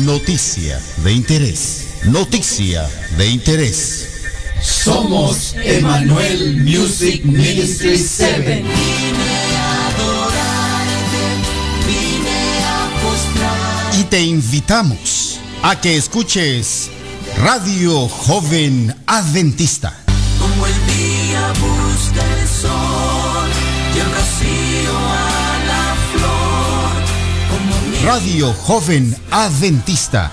Noticia de interés. Noticia de interés. Somos Emanuel Music Ministry 7. Y te invitamos a que escuches Radio Joven Adventista. Como el día busca el sol Radio Joven Adventista,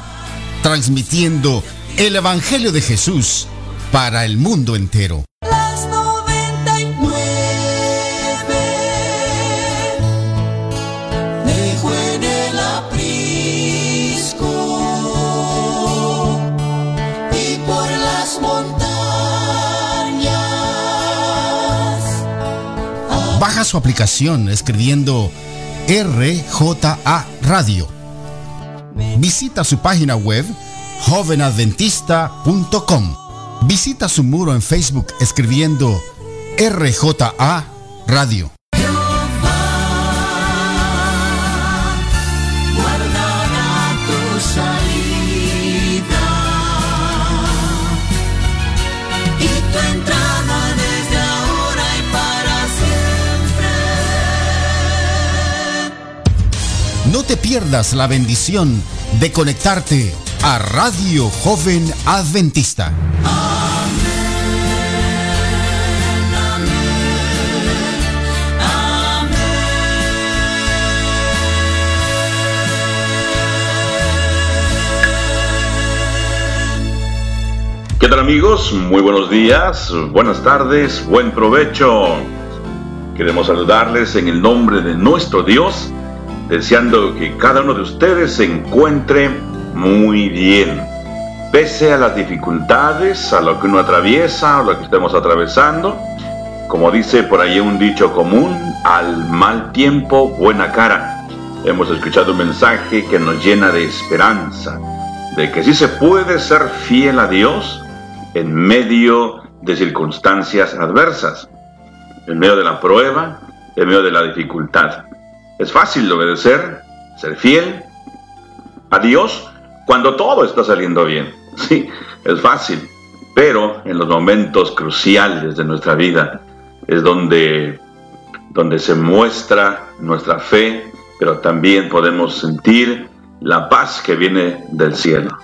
transmitiendo el Evangelio de Jesús para el mundo entero. las 99 dejó en el aprisco. Y por las montañas. Baja su aplicación escribiendo RJA Radio. Visita su página web jovenadventista.com. Visita su muro en Facebook escribiendo RJA Radio. Pierdas la bendición de conectarte a Radio Joven Adventista. ¿Qué tal amigos? Muy buenos días, buenas tardes, buen provecho. Queremos saludarles en el nombre de nuestro Dios, deseando que cada uno de ustedes se encuentre muy bien. Pese a las dificultades, a lo que uno atraviesa, o lo que estemos atravesando, como dice por ahí un dicho común, al mal tiempo, buena cara. Hemos escuchado un mensaje que nos llena de esperanza, de que sí se puede ser fiel a Dios en medio de circunstancias adversas, en medio de la prueba, en medio de la dificultad. Es fácil obedecer, ser fiel a Dios cuando todo está saliendo bien. Sí, es fácil, pero en los momentos cruciales de nuestra vida es donde donde se muestra nuestra fe, pero también podemos sentir la paz que viene del cielo.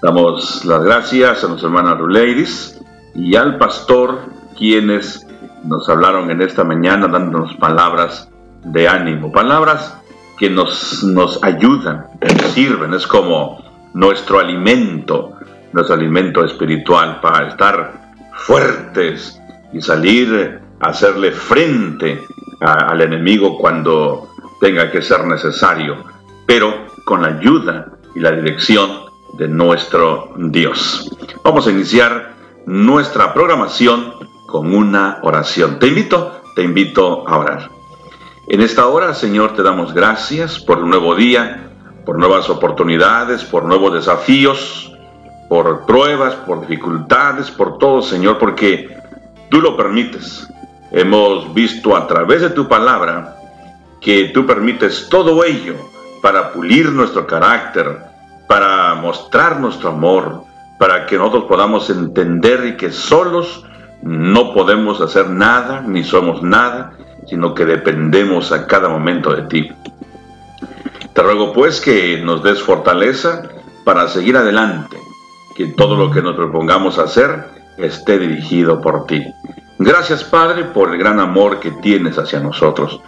Damos las gracias a nuestra hermana Ruleiris y al pastor, quienes nos hablaron en esta mañana dándonos palabras de ánimo, palabras que nos, nos ayudan, nos sirven, es como nuestro alimento, nuestro alimento espiritual para estar fuertes y salir a hacerle frente al enemigo cuando tenga que ser necesario, pero con la ayuda y la dirección de nuestro Dios. Vamos a iniciar nuestra programación con una oración. Te invito, te invito a orar. En esta hora, Señor, te damos gracias por un nuevo día, por nuevas oportunidades, por nuevos desafíos, por pruebas, por dificultades, por todo, Señor, porque tú lo permites. Hemos visto a través de tu palabra que tú permites todo ello para pulir nuestro carácter, para mostrar nuestro amor, para que nosotros podamos entender y que solos no podemos hacer nada, ni somos nada, sino que dependemos a cada momento de ti. Te ruego pues que nos des fortaleza para seguir adelante, que todo lo que nos propongamos hacer esté dirigido por ti. Gracias Padre por el gran amor que tienes hacia nosotros.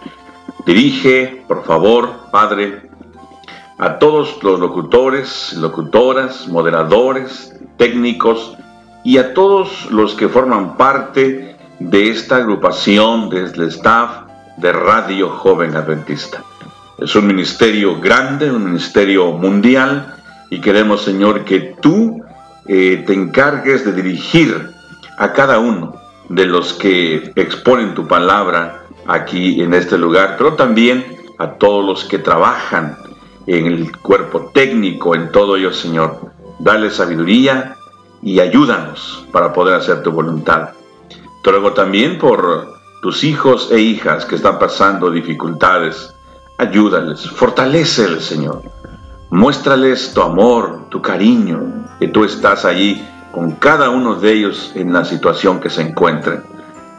Dirige, por favor, Padre, a todos los locutores, locutoras, moderadores, técnicos y a todos los que forman parte de esta agrupación, desde el staff de Radio Joven Adventista. Es un ministerio grande, un ministerio mundial y queremos, Señor, que tú eh, te encargues de dirigir a cada uno de los que exponen tu palabra aquí en este lugar, pero también a todos los que trabajan en el cuerpo técnico, en todo ello, Señor. Dale sabiduría y ayúdanos para poder hacer tu voluntad. Te ruego también por tus hijos e hijas que están pasando dificultades. Ayúdales, fortaléceles, Señor. Muéstrales tu amor, tu cariño, que tú estás allí con cada uno de ellos en la situación que se encuentren.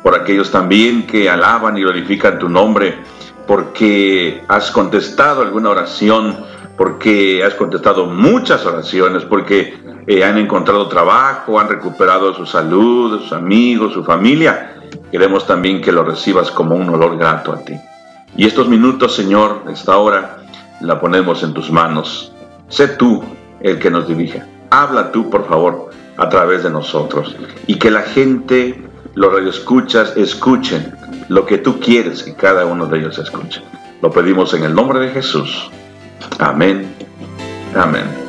Por aquellos también que alaban y glorifican tu nombre, porque has contestado alguna oración, porque has contestado muchas oraciones, porque eh, han encontrado trabajo, han recuperado su salud, sus amigos, su familia. Queremos también que lo recibas como un olor grato a ti. Y estos minutos, Señor, esta hora, la ponemos en tus manos. Sé tú el que nos dirija. Habla tú, por favor, a través de nosotros. Y que la gente, los radioescuchas, escuchen lo que tú quieres que cada uno de ellos escuche. Lo pedimos en el nombre de Jesús. Amén. Amén.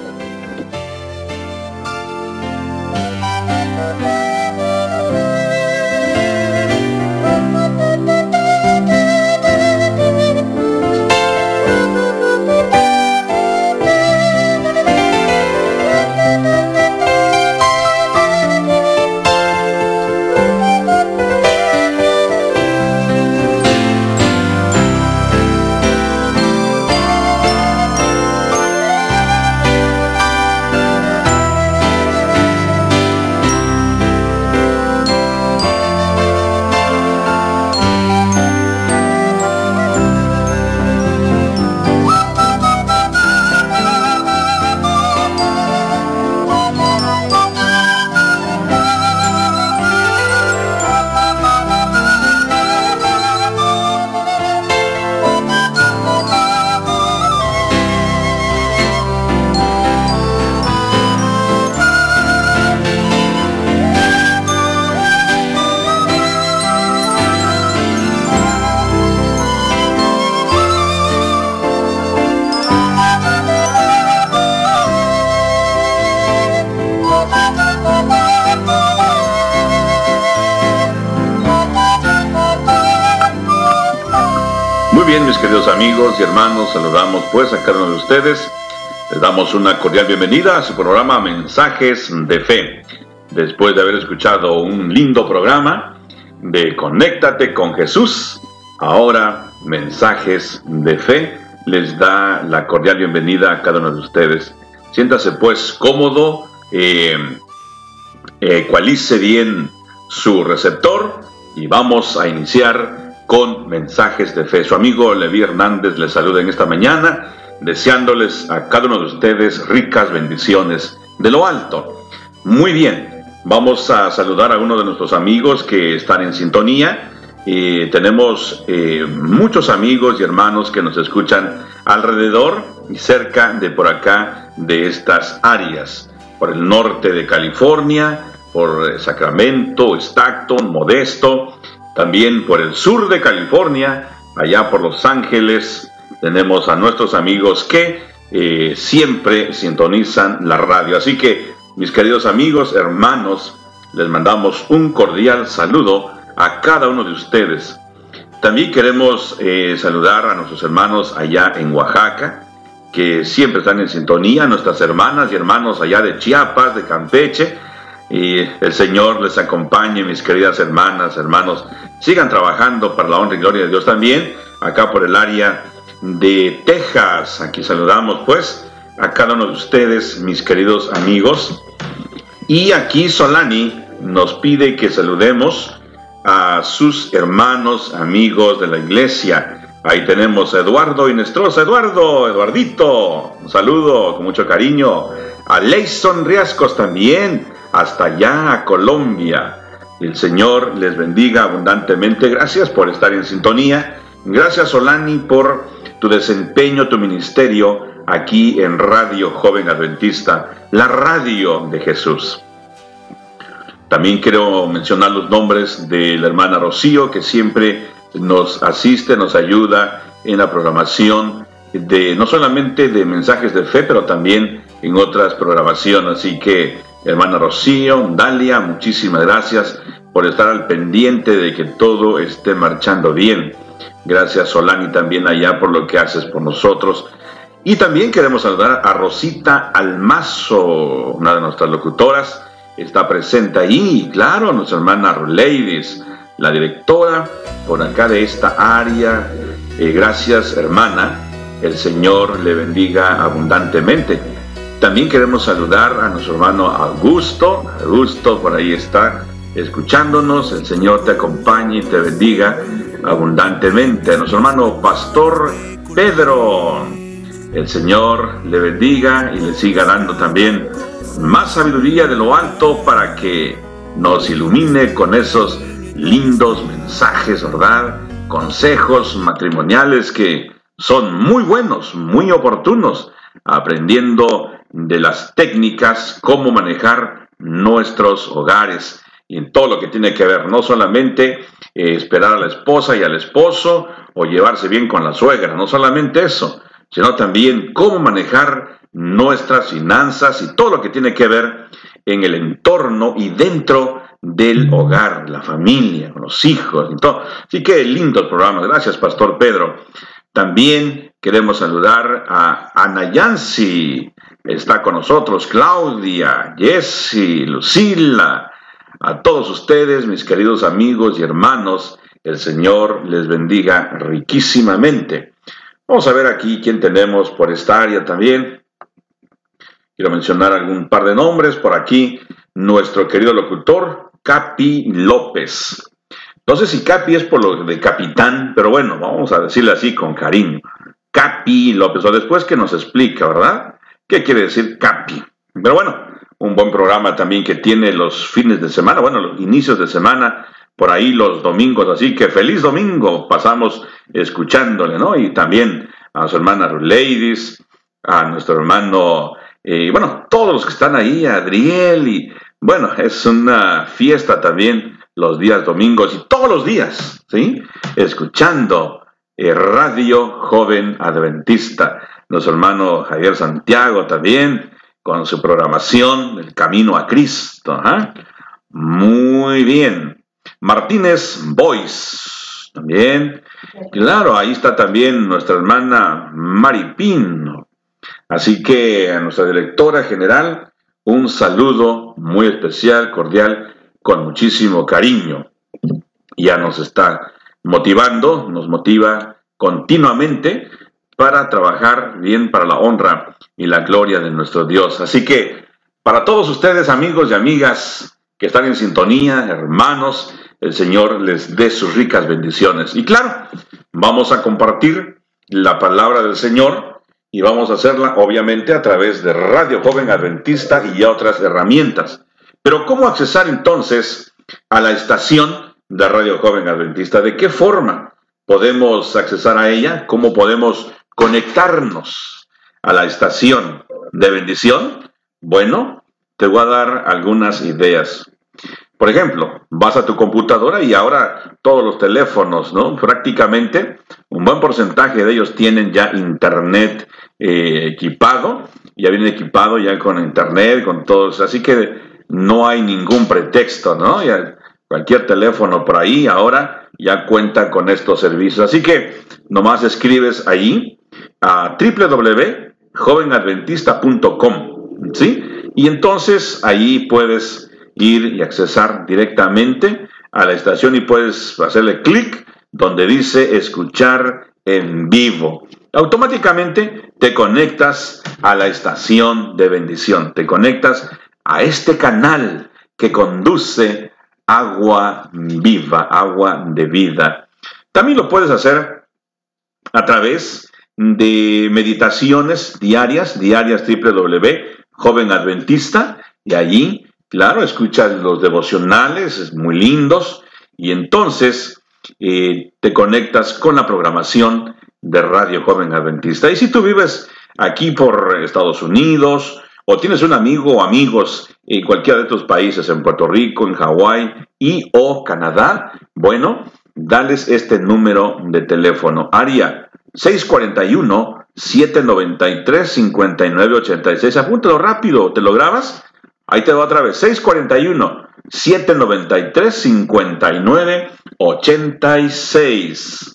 Amigos y hermanos, saludamos pues a cada uno de ustedes. Les damos una cordial bienvenida a su programa Mensajes de Fe. Después de haber escuchado un lindo programa de Conéctate con Jesús, ahora Mensajes de Fe les da la cordial bienvenida a cada uno de ustedes. Siéntase pues cómodo, eh, ecualice bien su receptor y vamos a iniciar con mensajes de fe. Su amigo Levi Hernández les saluda en esta mañana, deseándoles a cada uno de ustedes ricas bendiciones de lo alto. Muy bien, vamos a saludar a uno de nuestros amigos que están en sintonía. y tenemos eh, muchos amigos y hermanos que nos escuchan alrededor y cerca de por acá de estas áreas, por el norte de California, por Sacramento, Stockton, Modesto, también por el sur de California, allá por Los Ángeles, tenemos a nuestros amigos que eh, siempre sintonizan la radio. Así que, mis queridos amigos, hermanos, les mandamos un cordial saludo a cada uno de ustedes. También queremos eh, saludar a nuestros hermanos allá en Oaxaca, que siempre están en sintonía, nuestras hermanas y hermanos allá de Chiapas, de Campeche, y el Señor les acompañe, mis queridas hermanas, hermanos. Sigan trabajando para la honra y gloria de Dios también, acá por el área de Texas. Aquí saludamos pues a cada uno de ustedes, mis queridos amigos. Y aquí Solani nos pide que saludemos a sus hermanos, amigos de la iglesia. Ahí tenemos a Eduardo Inestrosa. Eduardo, Eduardito, un saludo con mucho cariño. A Leison Riascos también hasta allá a Colombia. El Señor les bendiga abundantemente. Gracias por estar en sintonía. Gracias, Solani, por tu desempeño, tu ministerio aquí en Radio Joven Adventista, la radio de Jesús. También quiero mencionar los nombres de la hermana Rocío, que siempre nos asiste, nos ayuda en la programación de no solamente de mensajes de fe, pero también en otras programaciones. Así que hermana Rocío, Dalia, muchísimas gracias por estar al pendiente de que todo esté marchando bien. Gracias Solani también allá por lo que haces por nosotros. Y también queremos saludar a Rosita Almazo, una de nuestras locutoras, está presente ahí, claro, nuestra hermana Ladies, la directora por acá de esta área. Eh, gracias hermana el Señor le bendiga abundantemente. También queremos saludar a nuestro hermano Augusto. Augusto, por ahí está, escuchándonos. El Señor te acompañe y te bendiga abundantemente. A nuestro hermano Pastor Pedro. El Señor le bendiga y le siga dando también más sabiduría de lo alto para que nos ilumine con esos lindos mensajes, ¿verdad? Consejos matrimoniales que son muy buenos, muy oportunos, aprendiendo de las técnicas, cómo manejar nuestros hogares y en todo lo que tiene que ver, no solamente eh, esperar a la esposa y al esposo o llevarse bien con la suegra, no solamente eso, sino también cómo manejar nuestras finanzas y todo lo que tiene que ver en el entorno y dentro del hogar, la familia, los hijos y todo. Así que lindo el programa. Gracias, Pastor Pedro. También queremos saludar a Ana Yancy, está con nosotros, Claudia, Jessy, Lucila, a todos ustedes, mis queridos amigos y hermanos, el Señor les bendiga riquísimamente. Vamos a ver aquí quién tenemos por esta área también. Quiero mencionar algún par de nombres por aquí. Nuestro querido locutor, Capi López. No sé si Capi es por lo de capitán, pero bueno, vamos a decirle así con cariño. Capi López, o después que nos explica, ¿verdad? ¿Qué quiere decir Capi? Pero bueno, un buen programa también que tiene los fines de semana, bueno, los inicios de semana, por ahí los domingos, así que feliz domingo pasamos escuchándole, ¿no? Y también a su hermana Ladies, a nuestro hermano, eh, bueno, todos los que están ahí, Adriel, y bueno, es una fiesta también los días domingos y todos los días, ¿sí? Escuchando eh, Radio Joven Adventista. Nuestro hermano Javier Santiago también, con su programación El Camino a Cristo. ¿ah? Muy bien. Martínez Boyce, también. Claro, ahí está también nuestra hermana Maripino. Así que a nuestra directora general, un saludo muy especial, cordial con muchísimo cariño. Ya nos está motivando, nos motiva continuamente para trabajar bien para la honra y la gloria de nuestro Dios. Así que para todos ustedes, amigos y amigas que están en sintonía, hermanos, el Señor les dé sus ricas bendiciones. Y claro, vamos a compartir la palabra del Señor y vamos a hacerla obviamente a través de Radio Joven Adventista y otras herramientas. Pero ¿cómo accesar entonces a la estación de Radio Joven Adventista? ¿De qué forma podemos accesar a ella? ¿Cómo podemos conectarnos a la estación de bendición? Bueno, te voy a dar algunas ideas. Por ejemplo, vas a tu computadora y ahora todos los teléfonos, ¿no? Prácticamente un buen porcentaje de ellos tienen ya internet eh, equipado, ya viene equipado ya con internet, con todos. Así que no hay ningún pretexto, ¿no? Cualquier teléfono por ahí ahora ya cuenta con estos servicios. Así que nomás escribes ahí a www.jovenadventista.com, ¿sí? Y entonces ahí puedes ir y accesar directamente a la estación y puedes hacerle clic donde dice escuchar en vivo. Automáticamente te conectas a la estación de bendición, te conectas a este canal que conduce agua viva, agua de vida. También lo puedes hacer a través de meditaciones diarias, diarias www, joven adventista, y allí, claro, escuchas los devocionales, muy lindos, y entonces eh, te conectas con la programación de Radio Joven Adventista. Y si tú vives aquí por Estados Unidos, o tienes un amigo o amigos en cualquiera de estos países, en Puerto Rico, en Hawái y o Canadá, bueno, dales este número de teléfono, área 641-793-5986. Apúntalo rápido, ¿te lo grabas? Ahí te va otra vez, 641-793-5986.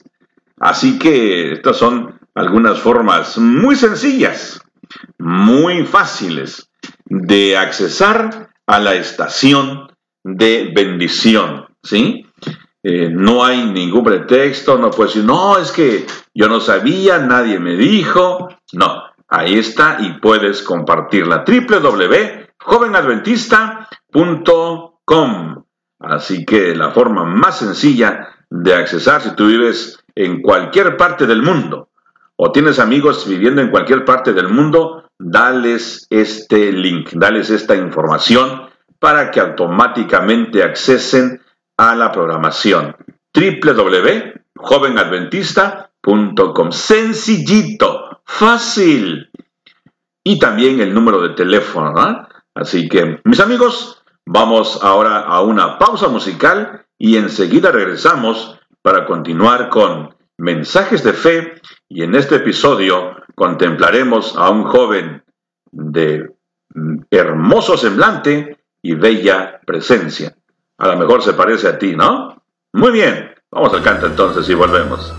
Así que estas son algunas formas muy sencillas muy fáciles de accesar a la estación de bendición, ¿sí? Eh, no hay ningún pretexto, no puedes decir, no, es que yo no sabía, nadie me dijo. No, ahí está y puedes compartirla. www.jovenadventista.com. Así que la forma más sencilla de accesar si tú vives en cualquier parte del mundo o tienes amigos viviendo en cualquier parte del mundo, dales este link, dales esta información para que automáticamente accesen a la programación www.jovenadventista.com. Sencillito, fácil. Y también el número de teléfono. Así que, mis amigos, vamos ahora a una pausa musical y enseguida regresamos para continuar con mensajes de fe y en este episodio contemplaremos a un joven de hermoso semblante y bella presencia. A lo mejor se parece a ti, ¿no? Muy bien, vamos al canto entonces y volvemos.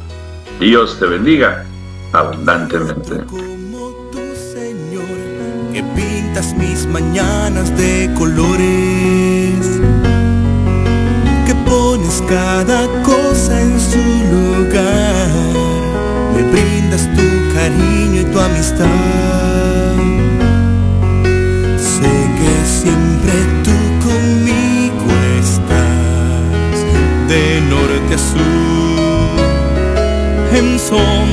Dios te bendiga abundantemente. Como tu Señor, que pintas mis mañanas de colores, que pones cada cosa en su lugar, me brindas tu cariño y tu amistad. En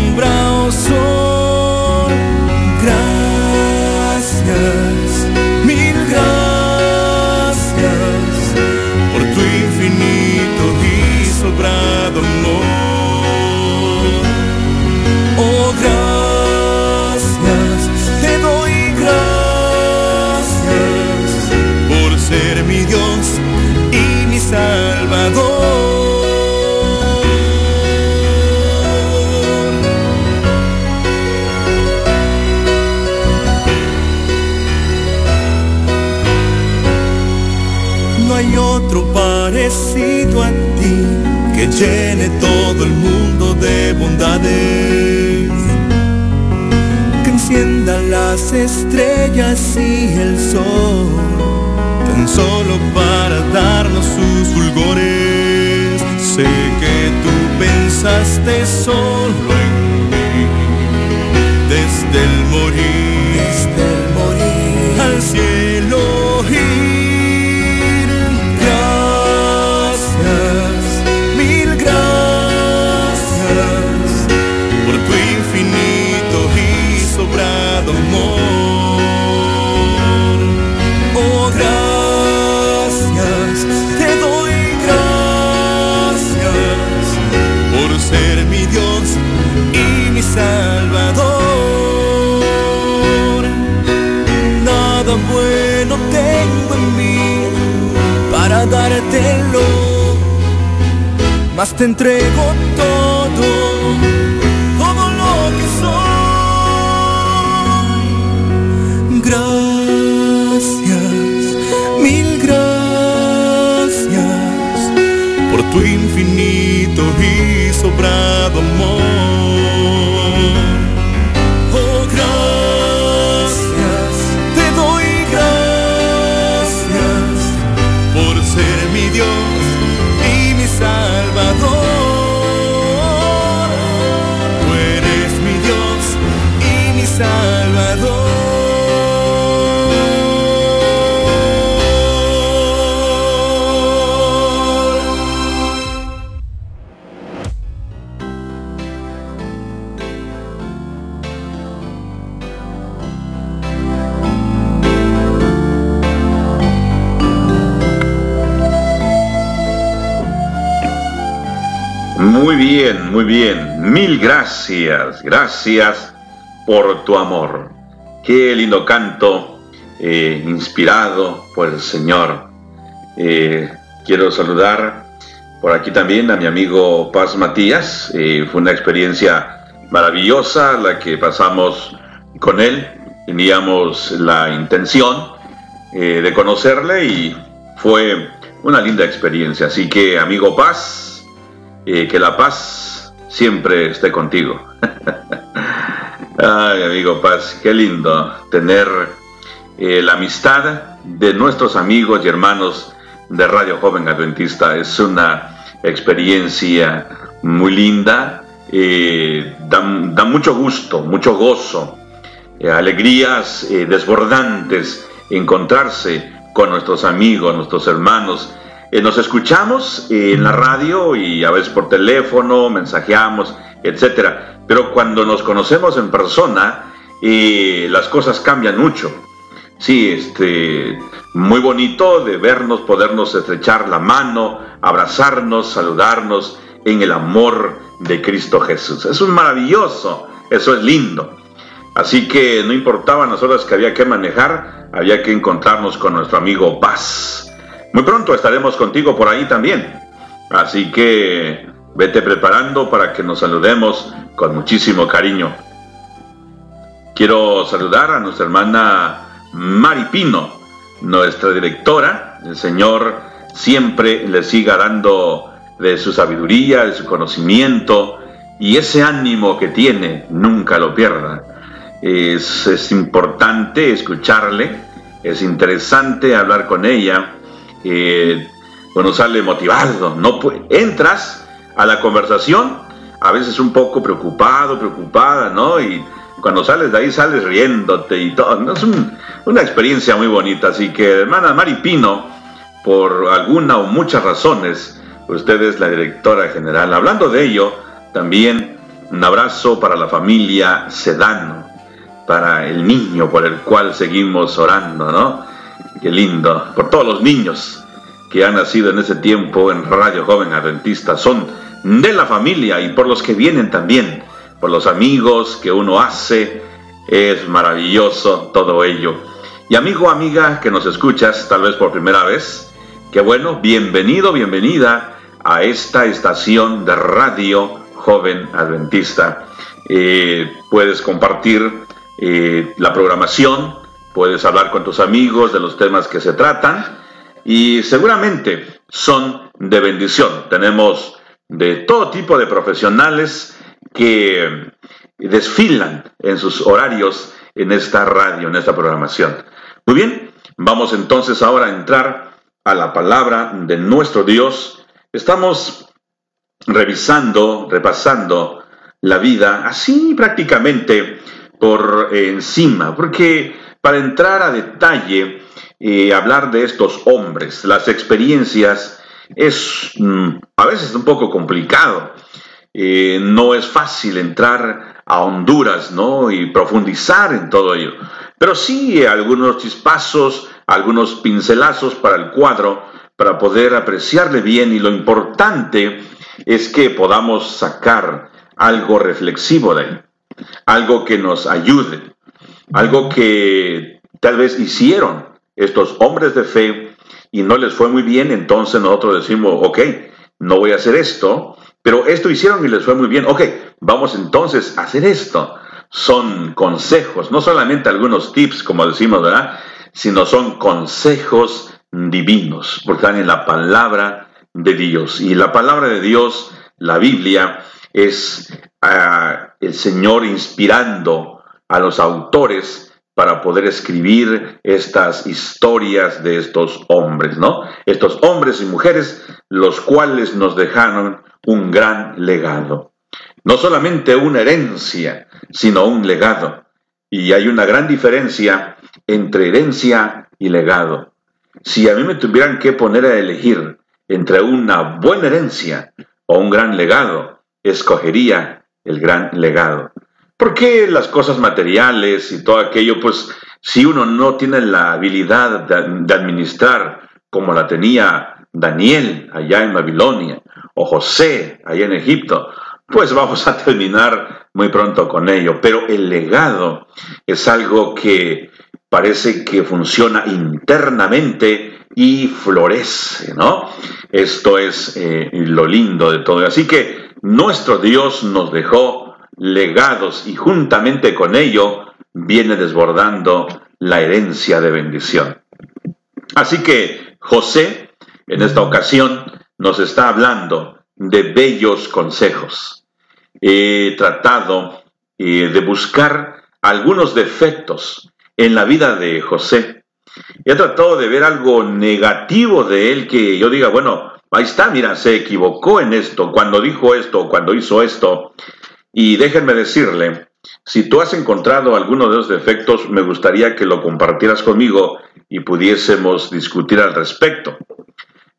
llene todo el mundo de bondades, que encienda las estrellas y el sol, tan solo para darnos sus fulgores. Sé que tú pensaste solo mas te entrego todo, todo lo que soy. Gracias, mil gracias por tu infinito y sobrado amor. Muy bien. Mil gracias. Gracias por tu amor. Qué lindo canto eh, inspirado por el Señor. Eh, quiero saludar por aquí también a mi amigo Paz Matías. Eh, fue una experiencia maravillosa la que pasamos con él. Teníamos la intención de conocerle y fue una linda experiencia. Así que, amigo Paz, que la paz siempre esté contigo. Ay, amigo Paz, qué lindo tener eh, la amistad de nuestros amigos y hermanos de Radio Joven Adventista. Es una experiencia muy linda, eh, da, mucho gusto, mucho gozo, eh, alegrías desbordantes encontrarse con nuestros amigos, nuestros hermanos. Nos escuchamos en la radio y a veces por teléfono, mensajeamos, etcétera. Pero cuando nos conocemos en persona, las cosas cambian mucho. Sí, este, muy bonito de vernos, podernos estrechar la mano, abrazarnos, saludarnos en el amor de Cristo Jesús. Eso es maravilloso, eso es lindo. Así que no importaban las horas que había que manejar, había que encontrarnos con nuestro amigo Paz. Muy pronto estaremos contigo por ahí también. Así que vete preparando para que nos saludemos con muchísimo cariño. Quiero saludar a nuestra hermana Mari Pino, nuestra directora. El Señor siempre le siga dando de su sabiduría, de su conocimiento y ese ánimo que tiene, nunca lo pierda. Es, importante escucharle, es interesante hablar con ella. Eh, bueno, sale motivado, no entras a la conversación, a veces un poco preocupado, preocupada, ¿no? Y cuando sales de ahí sales riéndote y todo. Es una experiencia muy bonita. Así que, hermana Mari Pino, por alguna o muchas razones, usted es la directora general. Hablando de ello, también un abrazo para la familia Sedano, para el niño por el cual seguimos orando, ¿no? Qué lindo. Por todos los niños que han nacido en ese tiempo en Radio Joven Adventista, son de la familia y por los que vienen también por los amigos que uno hace. Es maravilloso todo ello. Y amigo, amiga que nos escuchas tal vez por primera vez, qué bueno, bienvenido, bienvenida a esta estación de radio joven adventista. Eh, puedes compartir eh, la programación, puedes hablar con tus amigos de los temas que se tratan y seguramente son de bendición. Tenemos de todo tipo de profesionales que desfilan en sus horarios en esta radio, en esta programación. Muy bien, vamos entonces ahora a entrar a la palabra de nuestro Dios. Estamos revisando, repasando la vida así prácticamente por encima, porque para entrar a detalle, y hablar de estos hombres, las experiencias, es mm, a veces un poco complicado. Eh, no es fácil entrar a Honduras, ¿no? Y profundizar en todo ello. Pero sí algunos chispazos, algunos pincelazos para el cuadro, para poder apreciarle bien y lo importante es que podamos sacar algo reflexivo de ahí, algo que nos ayude, algo que tal vez hicieron estos hombres de fe y no les fue muy bien, entonces nosotros decimos, ok, no voy a hacer esto, pero esto hicieron y les fue muy bien. Ok, vamos entonces a hacer esto. Son consejos, no solamente algunos tips, como decimos, ¿verdad? Sino son consejos divinos, porque están en la palabra de Dios. Y la palabra de Dios, la Biblia, es ah, el Señor inspirando a los autores para poder escribir estas historias de estos hombres, ¿no? Estos hombres y mujeres, los cuales nos dejaron un gran legado. No solamente una herencia, sino un legado. Y hay una gran diferencia entre herencia y legado. Si a mí me tuvieran que poner a elegir entre una buena herencia o un gran legado, escogería el gran legado. ¿Por qué las cosas materiales y todo aquello, pues si uno no tiene la habilidad de administrar como la tenía Daniel allá en Babilonia o José allá en Egipto, pues vamos a terminar muy pronto con ello. Pero el legado es algo que parece que funciona internamente y florece, ¿no? Esto es eh, lo lindo de todo. Así que nuestro Dios nos dejó legados y juntamente con ello viene desbordando la herencia de bendición. Así que José en esta ocasión nos está hablando de bellos consejos. He tratado eh, de buscar algunos defectos en la vida de José. He tratado de ver algo negativo de él que yo diga, bueno, ahí está, mira, se equivocó en esto, cuando dijo esto, cuando hizo esto. Y déjenme decirle, si tú has encontrado alguno de esos defectos, me gustaría que lo compartieras conmigo y pudiésemos discutir al respecto.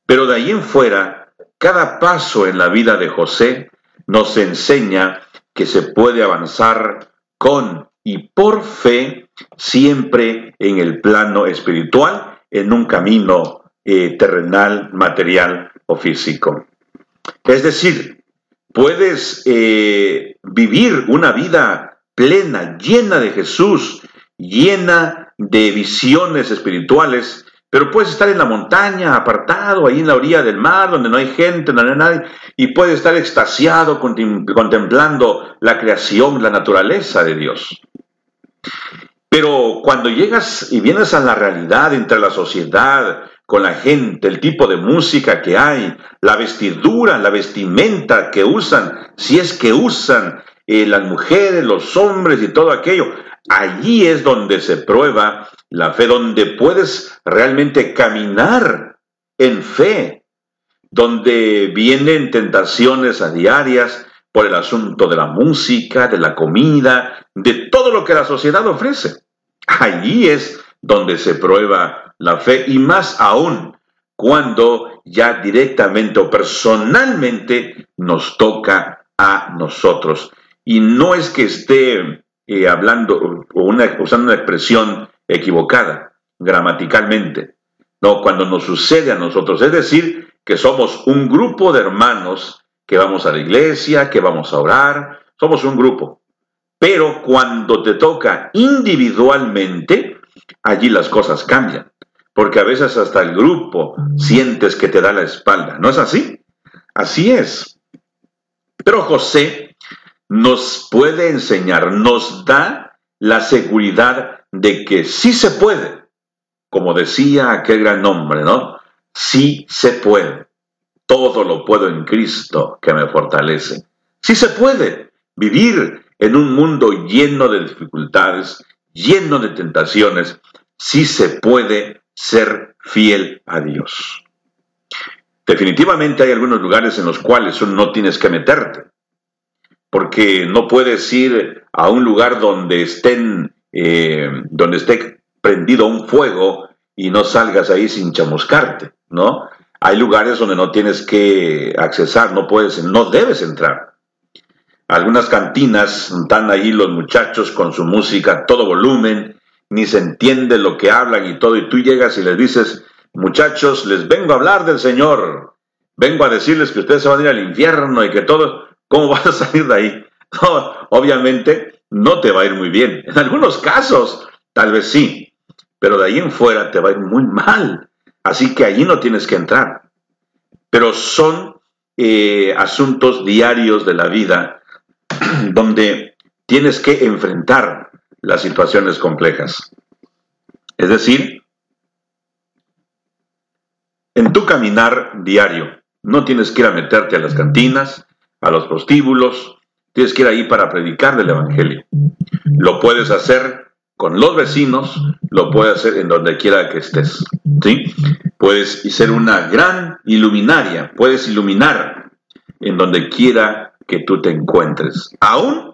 Pero de ahí en fuera, cada paso en la vida de José nos enseña que se puede avanzar con y por fe, siempre en el plano espiritual, en un camino eh, terrenal, material o físico. Es decir, puedes eh, vivir una vida plena, llena de Jesús, llena de visiones espirituales, pero puedes estar en la montaña, apartado, ahí en la orilla del mar, donde no hay gente, no hay nadie, y puedes estar extasiado contemplando la creación, la naturaleza de Dios. Pero cuando llegas y vienes a la realidad entre la sociedad, con la gente, el tipo de música que hay, la vestidura, la vestimenta que usan, si es que usan eh, las mujeres, los hombres y todo aquello, allí es donde se prueba la fe, donde puedes realmente caminar en fe, donde vienen tentaciones a diarias por el asunto de la música, de la comida, de todo lo que la sociedad ofrece. Allí es donde se prueba la fe y más aún cuando ya directamente o personalmente nos toca a nosotros. Y no es que esté eh, hablando o usando una expresión equivocada gramaticalmente. No, cuando nos sucede a nosotros, es decir, que somos un grupo de hermanos que vamos a la iglesia, que vamos a orar, somos un grupo. Pero cuando te toca individualmente, allí las cosas cambian. Porque a veces hasta el grupo sientes que te da la espalda. ¿No es así? Así es. Pero José nos puede enseñar, nos da la seguridad de que sí se puede, como decía aquel gran hombre, ¿no? Sí se puede. Todo lo puedo en Cristo que me fortalece. Sí se puede vivir en un mundo lleno de dificultades, lleno de tentaciones. Sí se puede ser fiel a Dios. Definitivamente hay algunos lugares en los cuales no tienes que meterte, porque no puedes ir a un lugar donde estén eh, donde esté prendido un fuego y no salgas ahí sin chamuscarte, ¿no? Hay lugares donde no tienes que accesar, no puedes, no debes entrar. Algunas cantinas están ahí los muchachos con su música a todo volumen, ni se entiende lo que hablan y todo, y tú llegas y les dices, muchachos, les vengo a hablar del Señor, vengo a decirles que ustedes se van a ir al infierno y que todo, ¿cómo vas a salir de ahí? Obviamente no te va a ir muy bien. En algunos casos, tal vez sí, pero de ahí en fuera te va a ir muy mal. Así que allí no tienes que entrar. Pero son eh, asuntos diarios de la vida donde tienes que enfrentar las situaciones complejas. Es decir, en tu caminar diario, no tienes que ir a meterte a las cantinas, a los prostíbulos, Tienes que ir ahí para predicar del Evangelio. Lo puedes hacer con los vecinos, lo puedes hacer en donde quiera que estés. ¿sí? Puedes ser una gran iluminaria, puedes iluminar en donde quiera que tú te encuentres. Aún,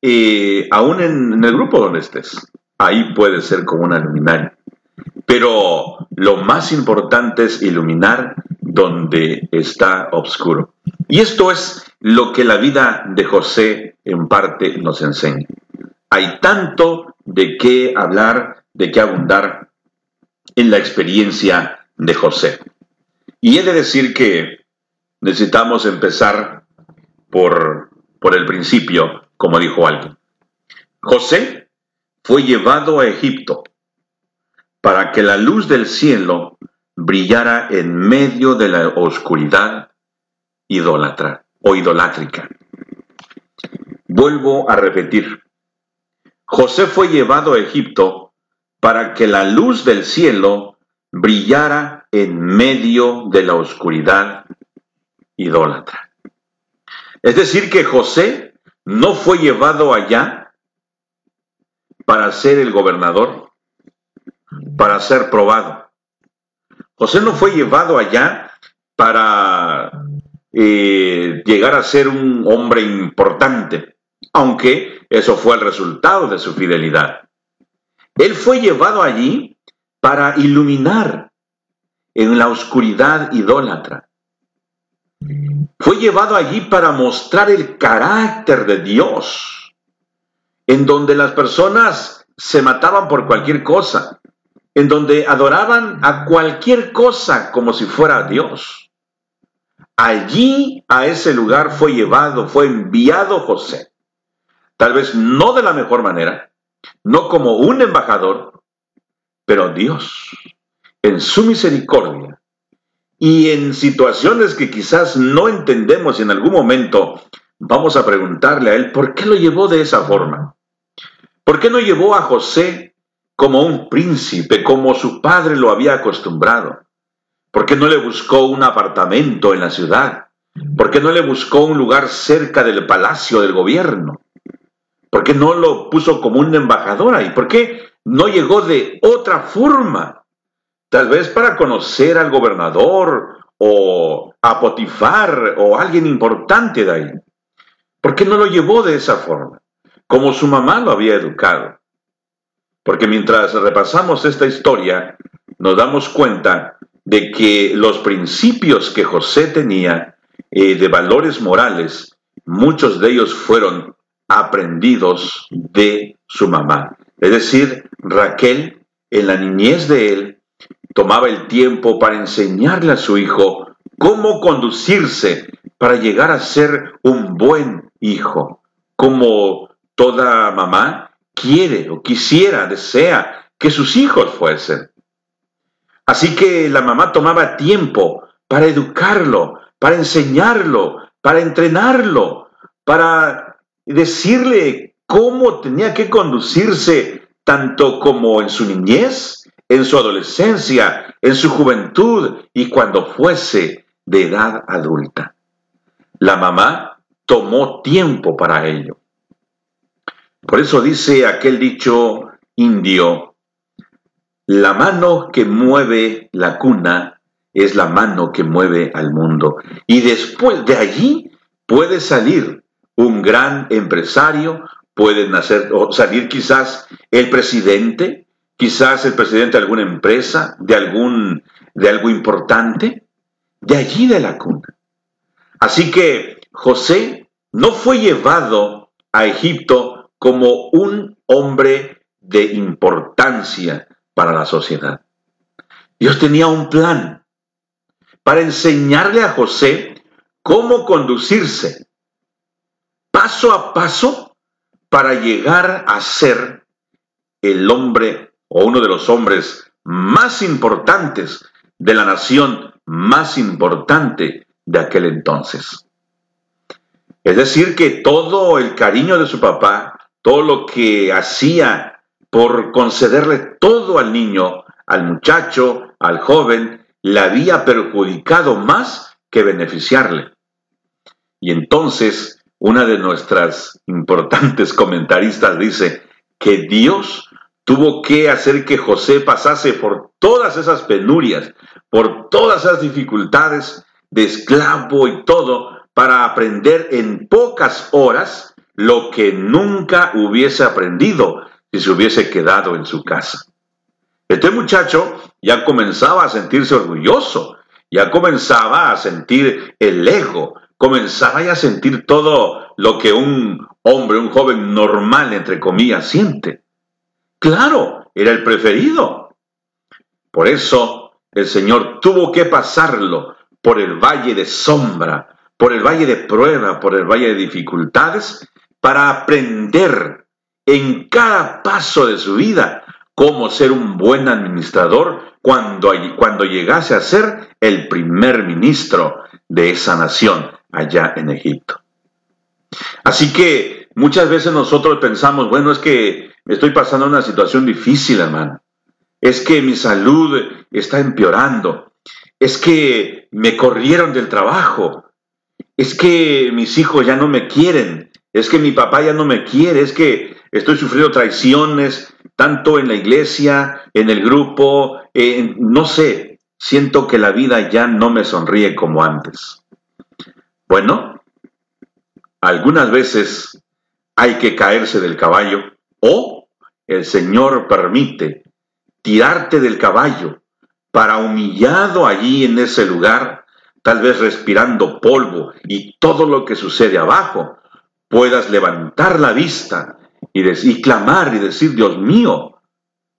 eh, aún en, el grupo donde estés, ahí puedes ser como una luminaria. Pero lo más importante es iluminar donde está oscuro. Y esto es lo que la vida de José en parte nos enseña. Hay tanto de qué hablar, de qué abundar en la experiencia de José. Y he de decir que necesitamos empezar por, por el principio, como dijo alguien. José fue llevado a Egipto para que la luz del cielo brillara en medio de la oscuridad idólatra o idolátrica. Vuelvo a repetir. José fue llevado a Egipto para que la luz del cielo brillara en medio de la oscuridad idólatra. Es decir, que José no fue llevado allá para ser el gobernador, para ser probado. José no fue llevado allá para eh, llegar a ser un hombre importante, aunque eso fue el resultado de su fidelidad. Él fue llevado allí para iluminar en la oscuridad idólatra. Fue llevado allí para mostrar el carácter de Dios, en donde las personas se mataban por cualquier cosa, en donde adoraban a cualquier cosa como si fuera Dios. Allí, a ese lugar, fue llevado, fue enviado José. Tal vez no de la mejor manera, no como un embajador, pero Dios, en su misericordia y en situaciones que quizás no entendemos y en algún momento vamos a preguntarle a Él, ¿por qué lo llevó de esa forma? ¿Por qué no llevó a José como un príncipe, como su padre lo había acostumbrado? ¿Por qué no le buscó un apartamento en la ciudad? ¿Por qué no le buscó un lugar cerca del palacio del gobierno? ¿Por qué no lo puso como un embajador ahí? ¿Por qué no llegó de otra forma? Tal vez para conocer al gobernador o a Potifar o a alguien importante de ahí. ¿Por qué no lo llevó de esa forma? Como su mamá lo había educado. Porque mientras repasamos esta historia, nos damos cuenta de que los principios que José tenía eh, de valores morales, muchos de ellos fueron aprendidos de su mamá. Es decir, Raquel, en la niñez de él, tomaba el tiempo para enseñarle a su hijo cómo conducirse para llegar a ser un buen hijo, como toda mamá quiere o quisiera, desea que sus hijos fuesen. Así que la mamá tomaba tiempo para educarlo, para enseñarlo, para entrenarlo, para decirle cómo tenía que conducirse tanto como en su niñez, en su adolescencia, en su juventud y cuando fuese de edad adulta. La mamá tomó tiempo para ello. Por eso dice aquel dicho indio, la mano que mueve la cuna es la mano que mueve al mundo. Y después de allí puede salir un gran empresario, puede nacer, o salir quizás el presidente, quizás el presidente de alguna empresa, de, algún, de algo importante, de allí de la cuna. Así que José no fue llevado a Egipto como un hombre de importancia para la sociedad. Dios tenía un plan para enseñarle a José cómo conducirse, paso a paso para llegar a ser el hombre o uno de los hombres más importantes de la nación más importante de aquel entonces. Es decir, que todo el cariño de su papá, todo lo que hacía por concederle todo al niño, al muchacho, al joven, le había perjudicado más que beneficiarle. Y entonces una de nuestras importantes comentaristas dice que Dios tuvo que hacer que José pasase por todas esas penurias, por todas esas dificultades de esclavo y todo, para aprender en pocas horas lo que nunca hubiese aprendido si se hubiese quedado en su casa. Este muchacho ya comenzaba a sentirse orgulloso, ya comenzaba a sentir el ego, comenzaba ya a sentir todo lo que un hombre, un joven normal, entre comillas, siente. Claro, era el preferido. Por eso el Señor tuvo que pasarlo por el valle de sombra, por el valle de prueba, por el valle de dificultades, para aprender en cada paso de su vida cómo ser un buen administrador cuando, cuando llegase a ser el primer ministro de esa nación allá en Egipto. Así que muchas veces nosotros pensamos, bueno, es que estoy pasando una situación difícil, hermano. Es que mi salud está empeorando. Es que me corrieron del trabajo. Es que mis hijos ya no me quieren. Es que mi papá ya no me quiere. Es que estoy sufriendo traiciones, tanto en la iglesia, en el grupo, no sé. siento que la vida ya no me sonríe como antes. Bueno, algunas veces hay que caerse del caballo o el Señor permite tirarte del caballo para humillado allí en ese lugar, tal vez respirando polvo y todo lo que sucede abajo, puedas levantar la vista y, clamar y decir, Dios mío,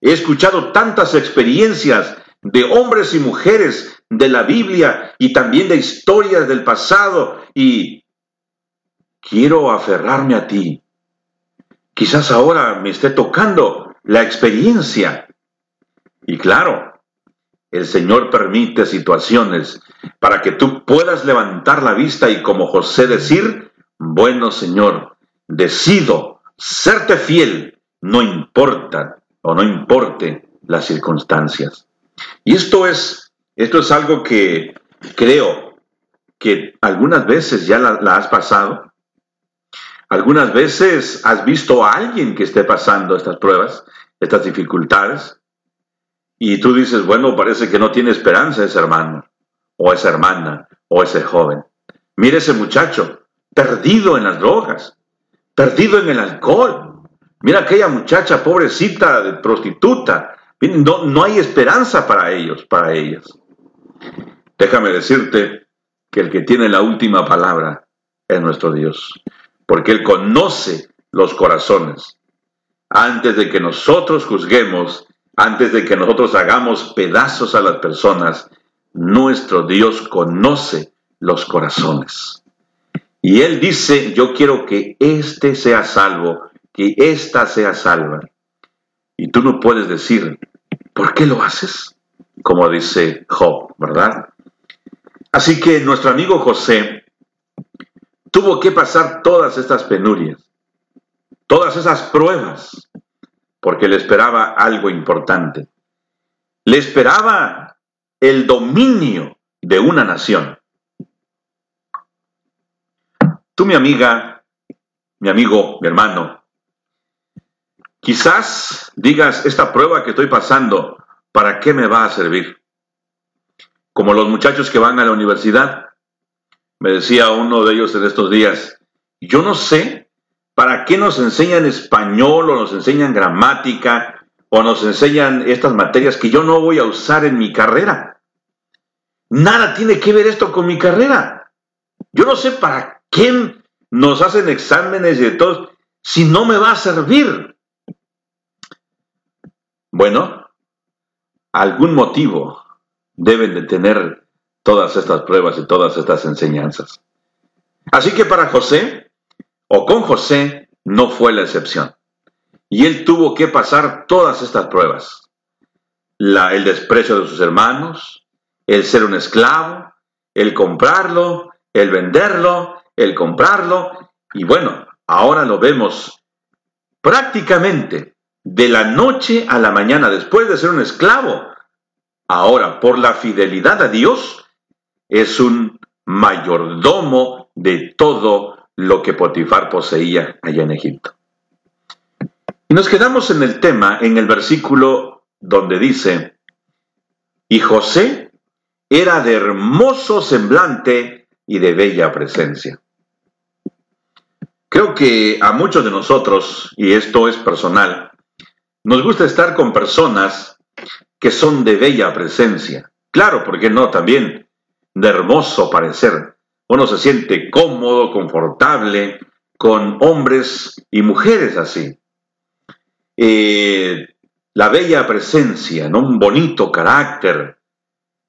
he escuchado tantas experiencias de hombres y mujeres de la Biblia y también de historias del pasado y quiero aferrarme a ti. Quizás ahora me esté tocando la experiencia. Y claro, el Señor permite situaciones para que tú puedas levantar la vista y como José decir, bueno Señor, decido serte fiel, no importa o no importe las circunstancias. Y esto es, esto es algo que creo que algunas veces ya la, la has pasado. Algunas veces has visto a alguien que esté pasando estas pruebas, estas dificultades, y tú dices, bueno, parece que no tiene esperanza ese hermano, o esa hermana, o ese joven. Mire ese muchacho, perdido en las drogas, perdido en el alcohol. Mira aquella muchacha pobrecita, prostituta, no, no hay esperanza para ellos, para ellas. Déjame decirte que el que tiene la última palabra es nuestro Dios, porque Él conoce los corazones. Antes de que nosotros juzguemos, antes de que nosotros hagamos pedazos a las personas, nuestro Dios conoce los corazones. Y Él dice, yo quiero que éste sea salvo, que ésta sea salva. Y tú no puedes decir, ¿por qué lo haces? Como dice Job, ¿verdad? Así que nuestro amigo José tuvo que pasar todas estas penurias, todas esas pruebas, porque le esperaba algo importante. Le esperaba el dominio de una nación. Tú, mi amiga, mi amigo, mi hermano, Quizás digas, esta prueba que estoy pasando, ¿para qué me va a servir? Como los muchachos que van a la universidad. Me decía uno de ellos en estos días, yo no sé para qué nos enseñan español o nos enseñan gramática o nos enseñan estas materias que yo no voy a usar en mi carrera. Nada tiene que ver esto con mi carrera. Yo no sé para qué nos hacen exámenes y de todo si no me va a servir. Bueno, algún motivo deben de tener todas estas pruebas y todas estas enseñanzas. Así que para José, o con José, no fue la excepción. Y él tuvo que pasar todas estas pruebas. el desprecio de sus hermanos, el ser un esclavo, el comprarlo, el venderlo, el comprarlo. Y bueno, ahora lo vemos prácticamente de la noche a la mañana, después de ser un esclavo, ahora por la fidelidad a Dios, es un mayordomo de todo lo que Potifar poseía allá en Egipto. Y nos quedamos en el tema, en el versículo donde dice, y José era de hermoso semblante y de bella presencia. Creo que a muchos de nosotros, y esto es personal, nos gusta estar con personas que son de bella presencia. Claro, ¿por qué no? También de hermoso parecer. Uno se siente cómodo, confortable con hombres y mujeres así. Eh, la bella presencia, un bonito carácter.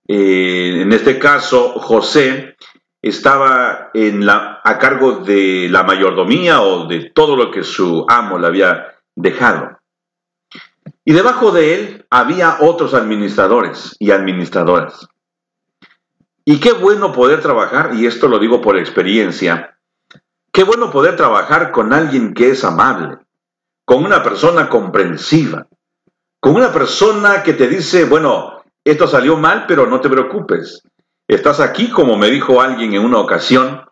Eh, en este caso, José estaba a cargo de la mayordomía o de todo lo que su amo le había dejado. Y debajo de él había otros administradores y administradoras. Y qué bueno poder trabajar, y esto lo digo por experiencia, qué bueno poder trabajar con alguien que es amable, con una persona comprensiva, con una persona que te dice, bueno, esto salió mal, pero no te preocupes. Estás aquí, como me dijo alguien en una ocasión,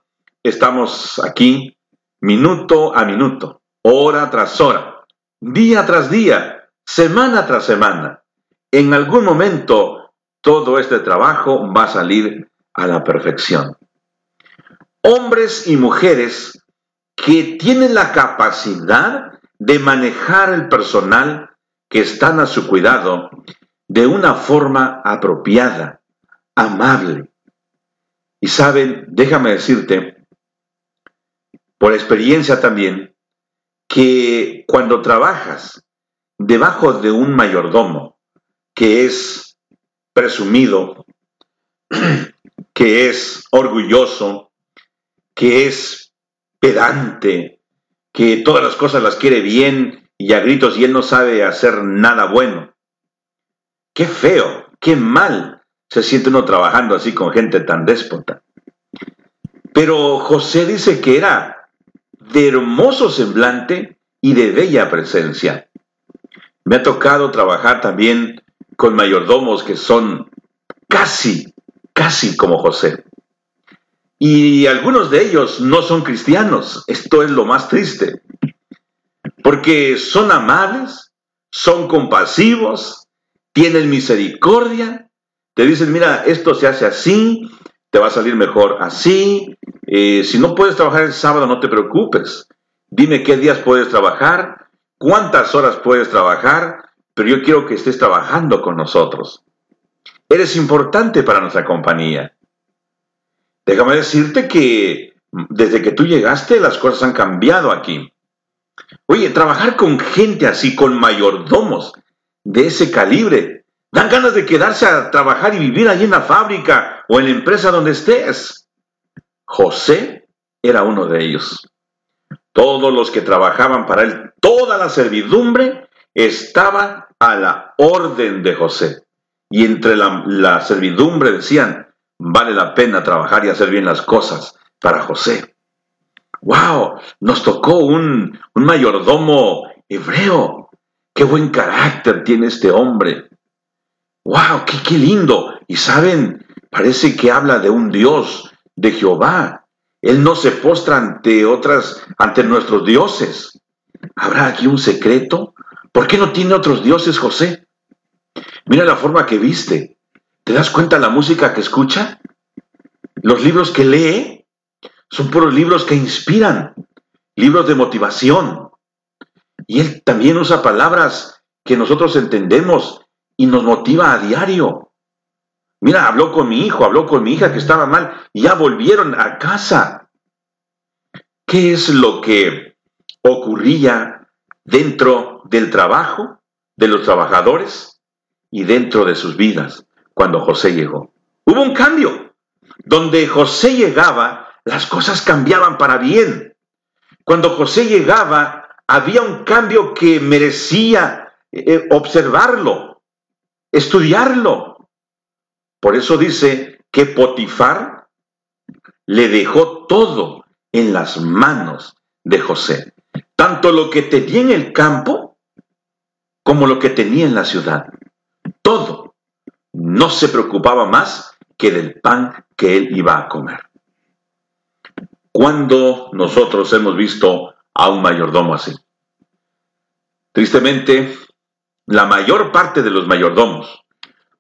estamos aquí minuto a minuto, hora tras hora, día tras día, semana tras semana. En algún momento todo este trabajo va a salir a la perfección. Hombres y mujeres que tienen la capacidad de manejar el personal que están a su cuidado de una forma apropiada, amable. Y saben, déjame decirte, por experiencia también, que cuando trabajas debajo de un mayordomo que es presumido, que es orgulloso, que es pedante, que todas las cosas las quiere bien y a gritos y él no sabe hacer nada bueno. Qué feo, qué mal se siente uno trabajando así con gente tan déspota. Pero José dice que era de hermoso semblante y de bella presencia. Me ha tocado trabajar también con mayordomos que son casi, casi como José. Y algunos de ellos no son cristianos. Esto es lo más triste. Porque son amables, son compasivos, tienen misericordia, te dicen, mira, esto se hace así, te va a salir mejor así. Eh, si no puedes trabajar el sábado, no te preocupes. Dime qué días puedes trabajar cuántas horas puedes trabajar, pero yo quiero que estés trabajando con nosotros. Eres importante para nuestra compañía. Déjame decirte que desde que tú llegaste las cosas han cambiado aquí. Oye, trabajar con gente así, con mayordomos de ese calibre, dan ganas de quedarse a trabajar y vivir allí en la fábrica o en la empresa donde estés. José era uno de ellos. Todos los que trabajaban para él, toda la servidumbre estaba a la orden de José. Y entre la, servidumbre decían, vale la pena trabajar y hacer bien las cosas para José. ¡Wow! Nos tocó un, mayordomo hebreo. ¡Qué buen carácter tiene este hombre! ¡Wow! Qué, ¡Qué lindo! Y saben, parece que habla de un Dios, de Jehová, él no se postra ante otras, ante nuestros dioses. ¿Habrá aquí un secreto? ¿Por qué no tiene otros dioses José? Mira la forma que viste. ¿Te das cuenta la música que escucha? Los libros que lee son puros libros que inspiran, libros de motivación. Y él también usa palabras que nosotros entendemos y nos motiva a diario. Mira, habló con mi hijo, habló con mi hija que estaba mal ya volvieron a casa. ¿Qué es lo que ocurría dentro del trabajo de los trabajadores y dentro de sus vidas cuando José llegó? Hubo un cambio. Donde José llegaba, las cosas cambiaban para bien. Cuando José llegaba, había un cambio que merecía eh, observarlo, estudiarlo. Por eso dice que Potifar le dejó todo en las manos de José, tanto lo que tenía en el campo como lo que tenía en la ciudad. Todo. No se preocupaba más que del pan que él iba a comer. ¿Cuándo nosotros hemos visto a un mayordomo así? Tristemente, la mayor parte de los mayordomos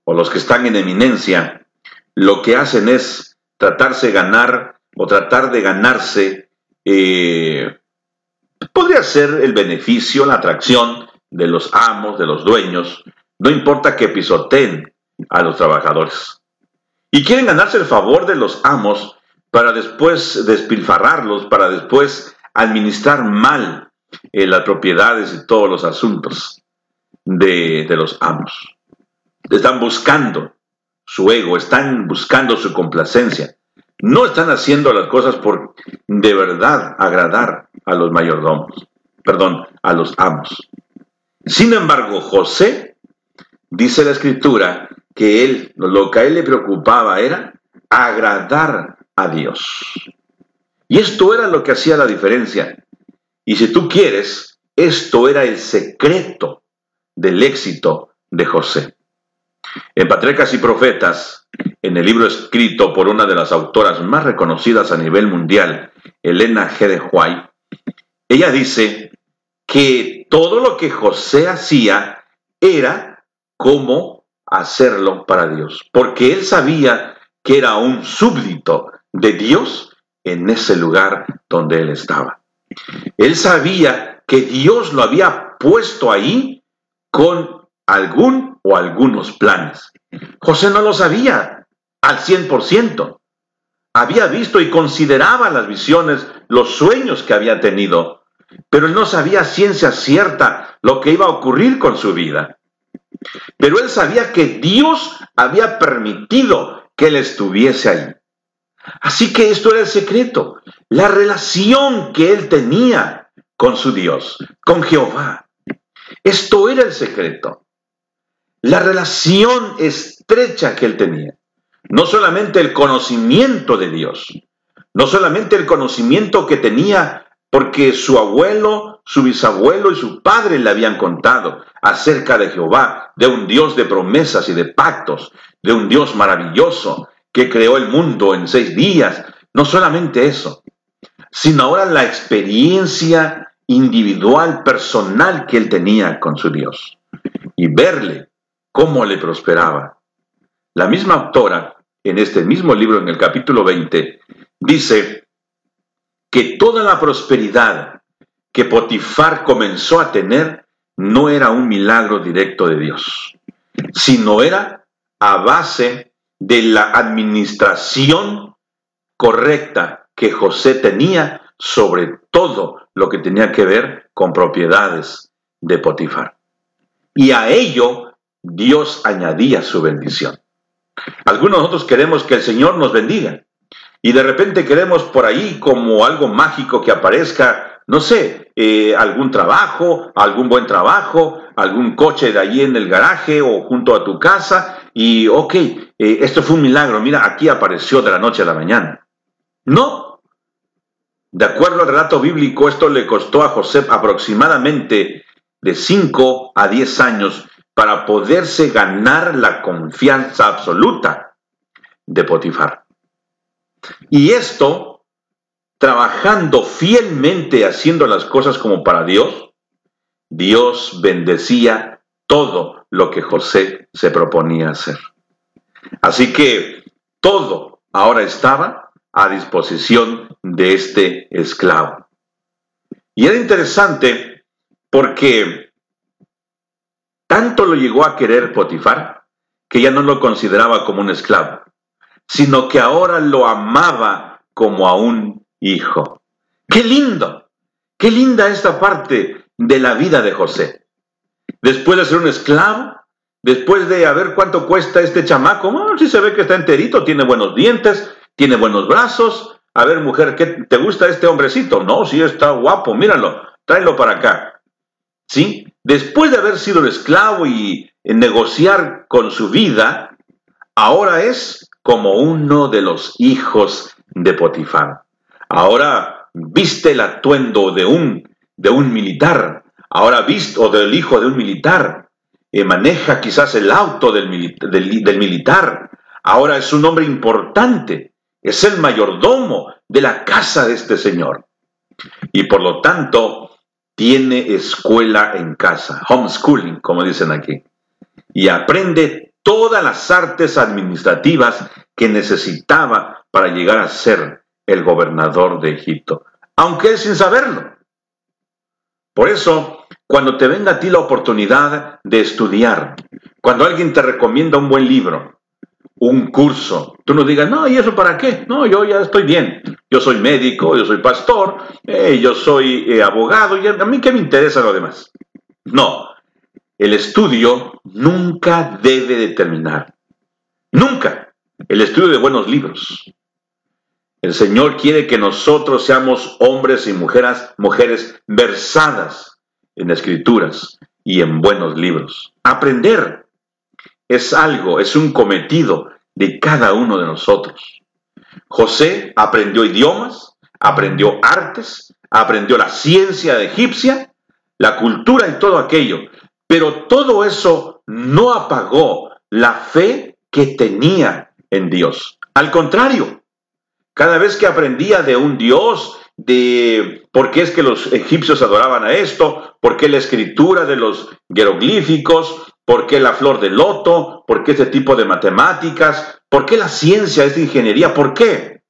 o los que están en eminencia, lo que hacen es tratarse ganar o tratar de ganarse, eh, podría ser el beneficio, la atracción de los amos, de los dueños, no importa que pisoteen a los trabajadores. Y quieren ganarse el favor de los amos para después despilfarrarlos, para después administrar mal eh, las propiedades y todos los asuntos de los amos. Están buscando su ego, están buscando su complacencia. No están haciendo las cosas por de verdad agradar a los mayordomos, perdón, a los amos. Sin embargo, José, dice la escritura, que él, lo que a él le preocupaba era agradar a Dios. Y esto era lo que hacía la diferencia. Y si tú quieres, esto era el secreto del éxito de José. En Patriarcas y Profetas, en el libro escrito por una de las autoras más reconocidas a nivel mundial, Elena G. de White, ella dice que todo lo que José hacía era como hacerlo para Dios, porque él sabía que era un súbdito de Dios en ese lugar donde él estaba. Él sabía que Dios lo había puesto ahí con algún o algunos planes. José no lo sabía al 100%. Había visto y consideraba las visiones, los sueños que había tenido, pero él no sabía ciencia cierta lo que iba a ocurrir con su vida. Pero él sabía que Dios había permitido que él estuviese ahí. Así que esto era el secreto, la relación que él tenía con su Dios, con Jehová. Esto era el secreto. La relación estrecha que él tenía. No solamente el conocimiento de Dios, no solamente el conocimiento que tenía porque su abuelo, su bisabuelo y su padre le habían contado acerca de Jehová, de un Dios de promesas y de pactos, de un Dios maravilloso que creó el mundo en seis días. No solamente eso, sino ahora la experiencia individual, personal que él tenía con su Dios y verle cómo le prosperaba. La misma autora, en este mismo libro, en el capítulo 20, dice que toda la prosperidad que Potifar comenzó a tener no era un milagro directo de Dios, sino era a base de la administración correcta que José tenía sobre todo lo que tenía que ver con propiedades de Potifar. Y a ello Dios añadía su bendición. Algunos de nosotros queremos que el Señor nos bendiga y de repente queremos por ahí como algo mágico que aparezca, no sé, eh, algún trabajo, algún buen trabajo, algún coche de allí en el garaje o junto a tu casa y ok, eh, esto fue un milagro, mira, aquí apareció de la noche a la mañana. No, de acuerdo al relato bíblico, esto le costó a José aproximadamente de 5 a 10 años para poderse ganar la confianza absoluta de Potifar. Y esto, trabajando fielmente, haciendo las cosas como para Dios, Dios bendecía todo lo que José se proponía hacer. Así que todo ahora estaba a disposición de este esclavo. Y era interesante porque tanto lo llegó a querer Potifar que ya no lo consideraba como un esclavo, sino que ahora lo amaba como a un hijo. ¡Qué lindo! ¡Qué linda esta parte de la vida de José! Después de ser un esclavo, después de a ver cuánto cuesta este chamaco, bueno, sí se ve que está enterito, tiene buenos dientes, tiene buenos brazos. A ver, mujer, ¿qué te gusta este hombrecito? No, sí está guapo, míralo, tráelo para acá. ¿Sí? Después de haber sido esclavo y negociar con su vida, ahora es como uno de los hijos de Potifar. Ahora viste el atuendo de un, de un militar, ahora viste, o del hijo de un militar, y maneja quizás el auto del, del militar, ahora es un hombre importante, es el mayordomo de la casa de este señor. Y por lo tanto, tiene escuela en casa, homeschooling, como dicen aquí. Y aprende todas las artes administrativas que necesitaba para llegar a ser el gobernador de Egipto, aunque él sin saberlo. Por eso, cuando te venga a ti la oportunidad de estudiar, cuando alguien te recomienda un buen libro, un curso. Tú no digas, no, ¿y eso para qué? No, yo ya estoy bien. Yo soy médico, yo soy pastor, eh, yo soy eh, abogado, y a mí qué me interesa lo demás. No, el estudio nunca debe determinar. Nunca. El estudio de buenos libros. El Señor quiere que nosotros seamos hombres y mujeres, mujeres versadas en escrituras y en buenos libros. Aprender es algo, es un cometido de cada uno de nosotros. José aprendió idiomas, aprendió artes, aprendió la ciencia egipcia, la cultura y todo aquello, pero todo eso no apagó la fe que tenía en Dios. Al contrario, cada vez que aprendía de un Dios, de por qué es que los egipcios adoraban a esto, por qué la escritura de los jeroglíficos, ¿Por qué la flor de loto? ¿Por qué este tipo de matemáticas? ¿Por qué la ciencia, esta ingeniería? ¿Por qué?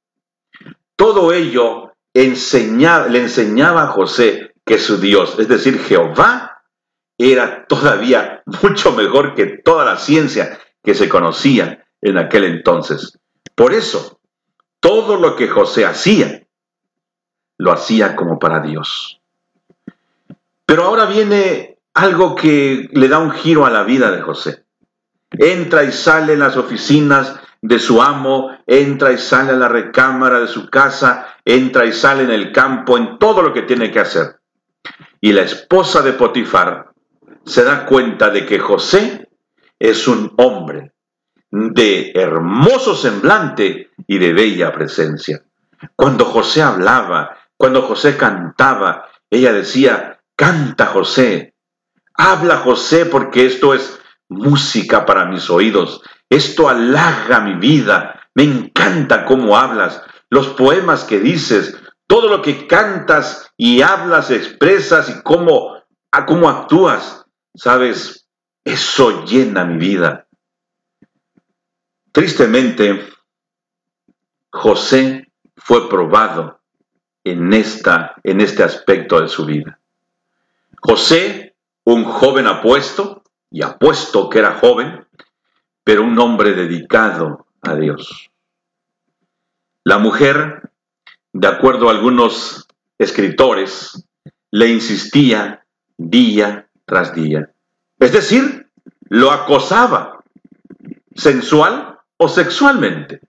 Todo ello le enseñaba a José que su Dios, es decir, Jehová, era todavía mucho mejor que toda la ciencia que se conocía en aquel entonces. Por eso, todo lo que José hacía, lo hacía como para Dios. Pero ahora viene algo que le da un giro a la vida de José. Entra y sale en las oficinas de su amo, entra y sale a la recámara de su casa, entra y sale en el campo, en todo lo que tiene que hacer. Y la esposa de Potifar se da cuenta de que José es un hombre de hermoso semblante y de bella presencia. Cuando José hablaba, cuando José cantaba, ella decía, canta José, habla José porque esto es música para mis oídos, esto halaga mi vida, me encanta cómo hablas, los poemas que dices, todo lo que cantas y hablas, expresas y cómo, cómo actúas, sabes, eso llena mi vida. Tristemente, José fue probado en, esta, en este aspecto de su vida. José, un joven apuesto, y apuesto que era joven, pero un hombre dedicado a Dios. La mujer, de acuerdo a algunos escritores, le insistía día tras día. Es decir, lo acosaba, sensual o sexualmente.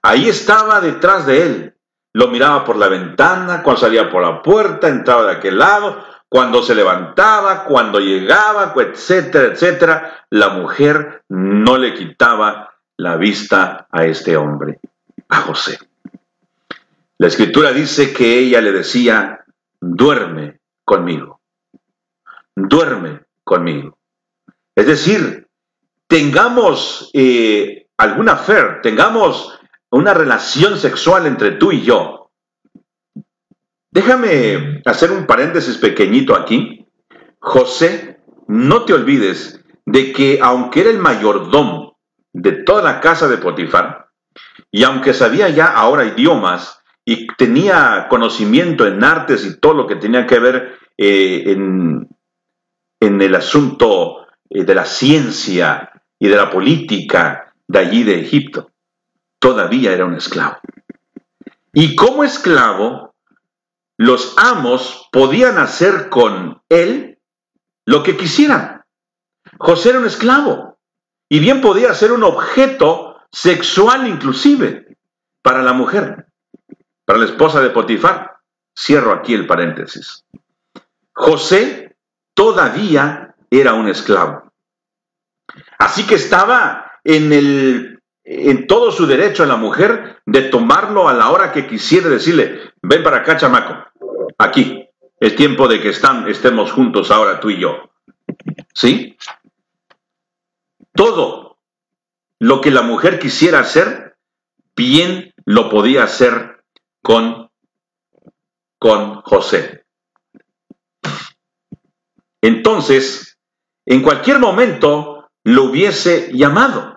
Ahí estaba detrás de él. Lo miraba por la ventana, cuando salía por la puerta, entraba de aquel lado, cuando se levantaba, cuando llegaba, etcétera, etcétera. La mujer no le quitaba la vista a este hombre, a José. La escritura dice que ella le decía, duerme conmigo, duerme conmigo. Es decir, tengamos eh, alguna fe, tengamos una relación sexual entre tú y yo. Déjame hacer un paréntesis pequeñito aquí. José, no te olvides de que aunque era el mayordomo de toda la casa de Potifar, y aunque sabía ya ahora idiomas y tenía conocimiento en artes y todo lo que tenía que ver eh, en, en, el asunto eh, de la ciencia y de la política de allí de Egipto, todavía era un esclavo. Y como esclavo, los amos podían hacer con él lo que quisieran. José era un esclavo y bien podía ser un objeto sexual inclusive para la mujer, para la esposa de Potifar. Cierro aquí el paréntesis. José todavía era un esclavo. Así que estaba en, el, en todo su derecho a la mujer de tomarlo a la hora que quisiera decirle, ven para acá, chamaco, aquí, es tiempo de que están, estemos juntos ahora tú y yo. ¿Sí? Todo lo que la mujer quisiera hacer, bien lo podía hacer con, con José. Entonces, en cualquier momento lo hubiese llamado.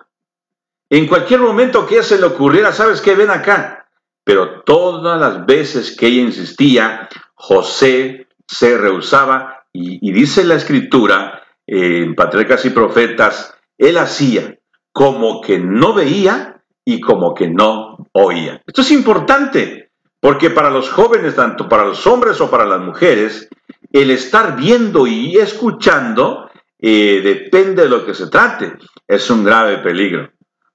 En cualquier momento que se le ocurriera, ¿sabes qué? Ven acá. Pero todas las veces que ella insistía, José se rehusaba y, dice la escritura en Patriarcas y Profetas, él hacía como que no veía y como que no oía. Esto es importante, porque para los jóvenes, tanto para los hombres o para las mujeres, el estar viendo y escuchando eh, depende de lo que se trate. Es un grave peligro.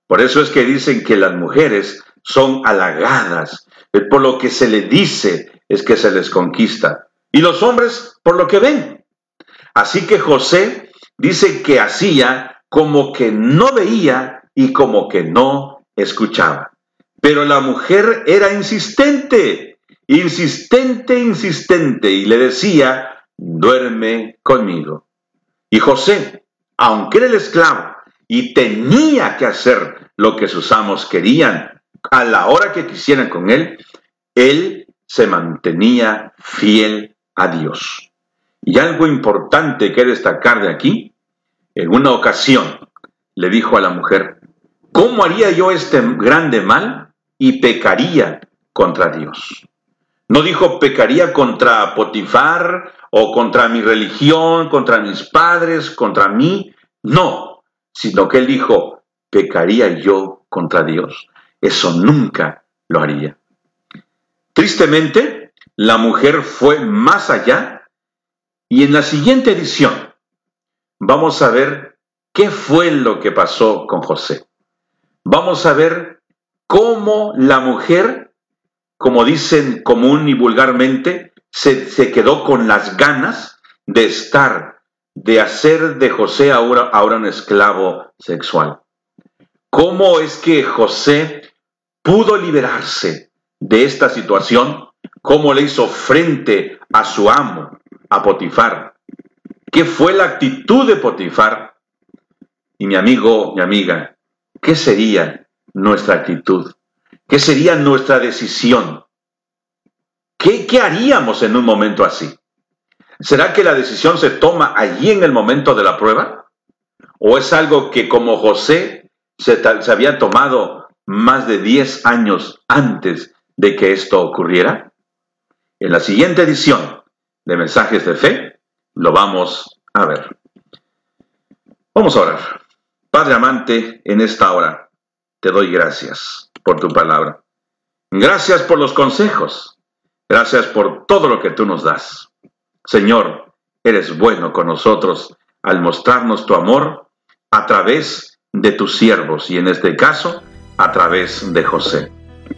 Por eso es que dicen que las mujeres son halagadas, por lo que se les dice es que se les conquista. Y los hombres por lo que ven. Así que José dice que hacía como que no veía y como que no escuchaba. Pero la mujer era insistente, insistente, insistente, y le decía, duerme conmigo. Y José, aunque era el esclavo, y tenía que hacer lo que sus amos querían a la hora que quisieran con él, él se mantenía fiel a Dios. Y algo importante que destacar de aquí en una ocasión le dijo a la mujer, ¿cómo haría yo este grande mal y pecaría contra Dios? No dijo pecaría contra Potifar o contra mi religión, contra mis padres, contra mí. No, sino que él dijo, pecaría yo contra Dios. Eso nunca lo haría. Tristemente, la mujer fue más allá y en la siguiente edición vamos a ver qué fue lo que pasó con José. Vamos a ver cómo la mujer, como dicen común y vulgarmente, se, se quedó con las ganas de estar, de hacer de José ahora, ahora un esclavo sexual. ¿Cómo es que José pudo liberarse de esta situación? ¿Cómo le hizo frente a su amo, a Potifar? ¿Qué fue la actitud de Potifar? Y mi amigo, mi amiga, ¿qué sería nuestra actitud? ¿Qué sería nuestra decisión? ¿Qué, qué haríamos en un momento así? ¿Será que la decisión se toma allí en el momento de la prueba? ¿O es algo que como José se, había tomado más de 10 años antes de que esto ocurriera? En la siguiente edición de Mensajes de Fe lo vamos a ver. Vamos a orar. Padre amante, en esta hora te doy gracias por tu palabra. Gracias por los consejos. Gracias por todo lo que tú nos das. Señor, eres bueno con nosotros al mostrarnos tu amor a través de tus siervos y en este caso a través de José.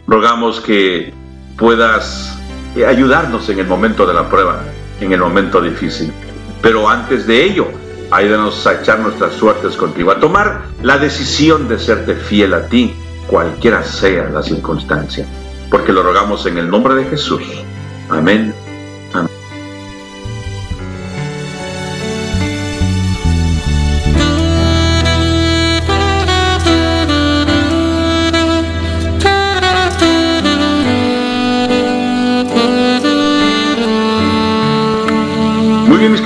Rogamos que puedas eh, ayudarnos en el momento de la prueba, en el momento difícil. Pero antes de ello, ayúdanos a echar nuestras suertes contigo, a tomar la decisión de serte fiel a ti, cualquiera sea la circunstancia. Porque lo rogamos en el nombre de Jesús. Amén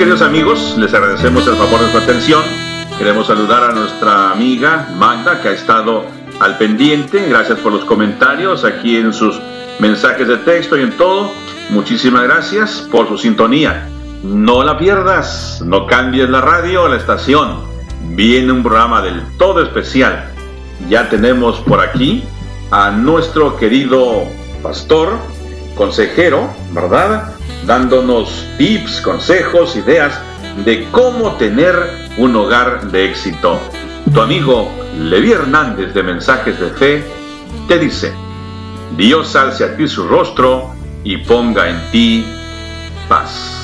queridos amigos, les agradecemos el favor de su atención. Queremos saludar a nuestra amiga Magda, que ha estado al pendiente. Gracias por los comentarios aquí en sus mensajes de texto y en todo. Muchísimas gracias por su sintonía. No la pierdas, no cambies la radio o la estación. Viene un programa del todo especial. Ya tenemos por aquí a nuestro querido pastor, consejero, ¿verdad? Dándonos tips, consejos, ideas de cómo tener un hogar de éxito. Tu amigo Levi Hernández de Mensajes de Fe te dice, Dios alce a ti su rostro y ponga en ti paz.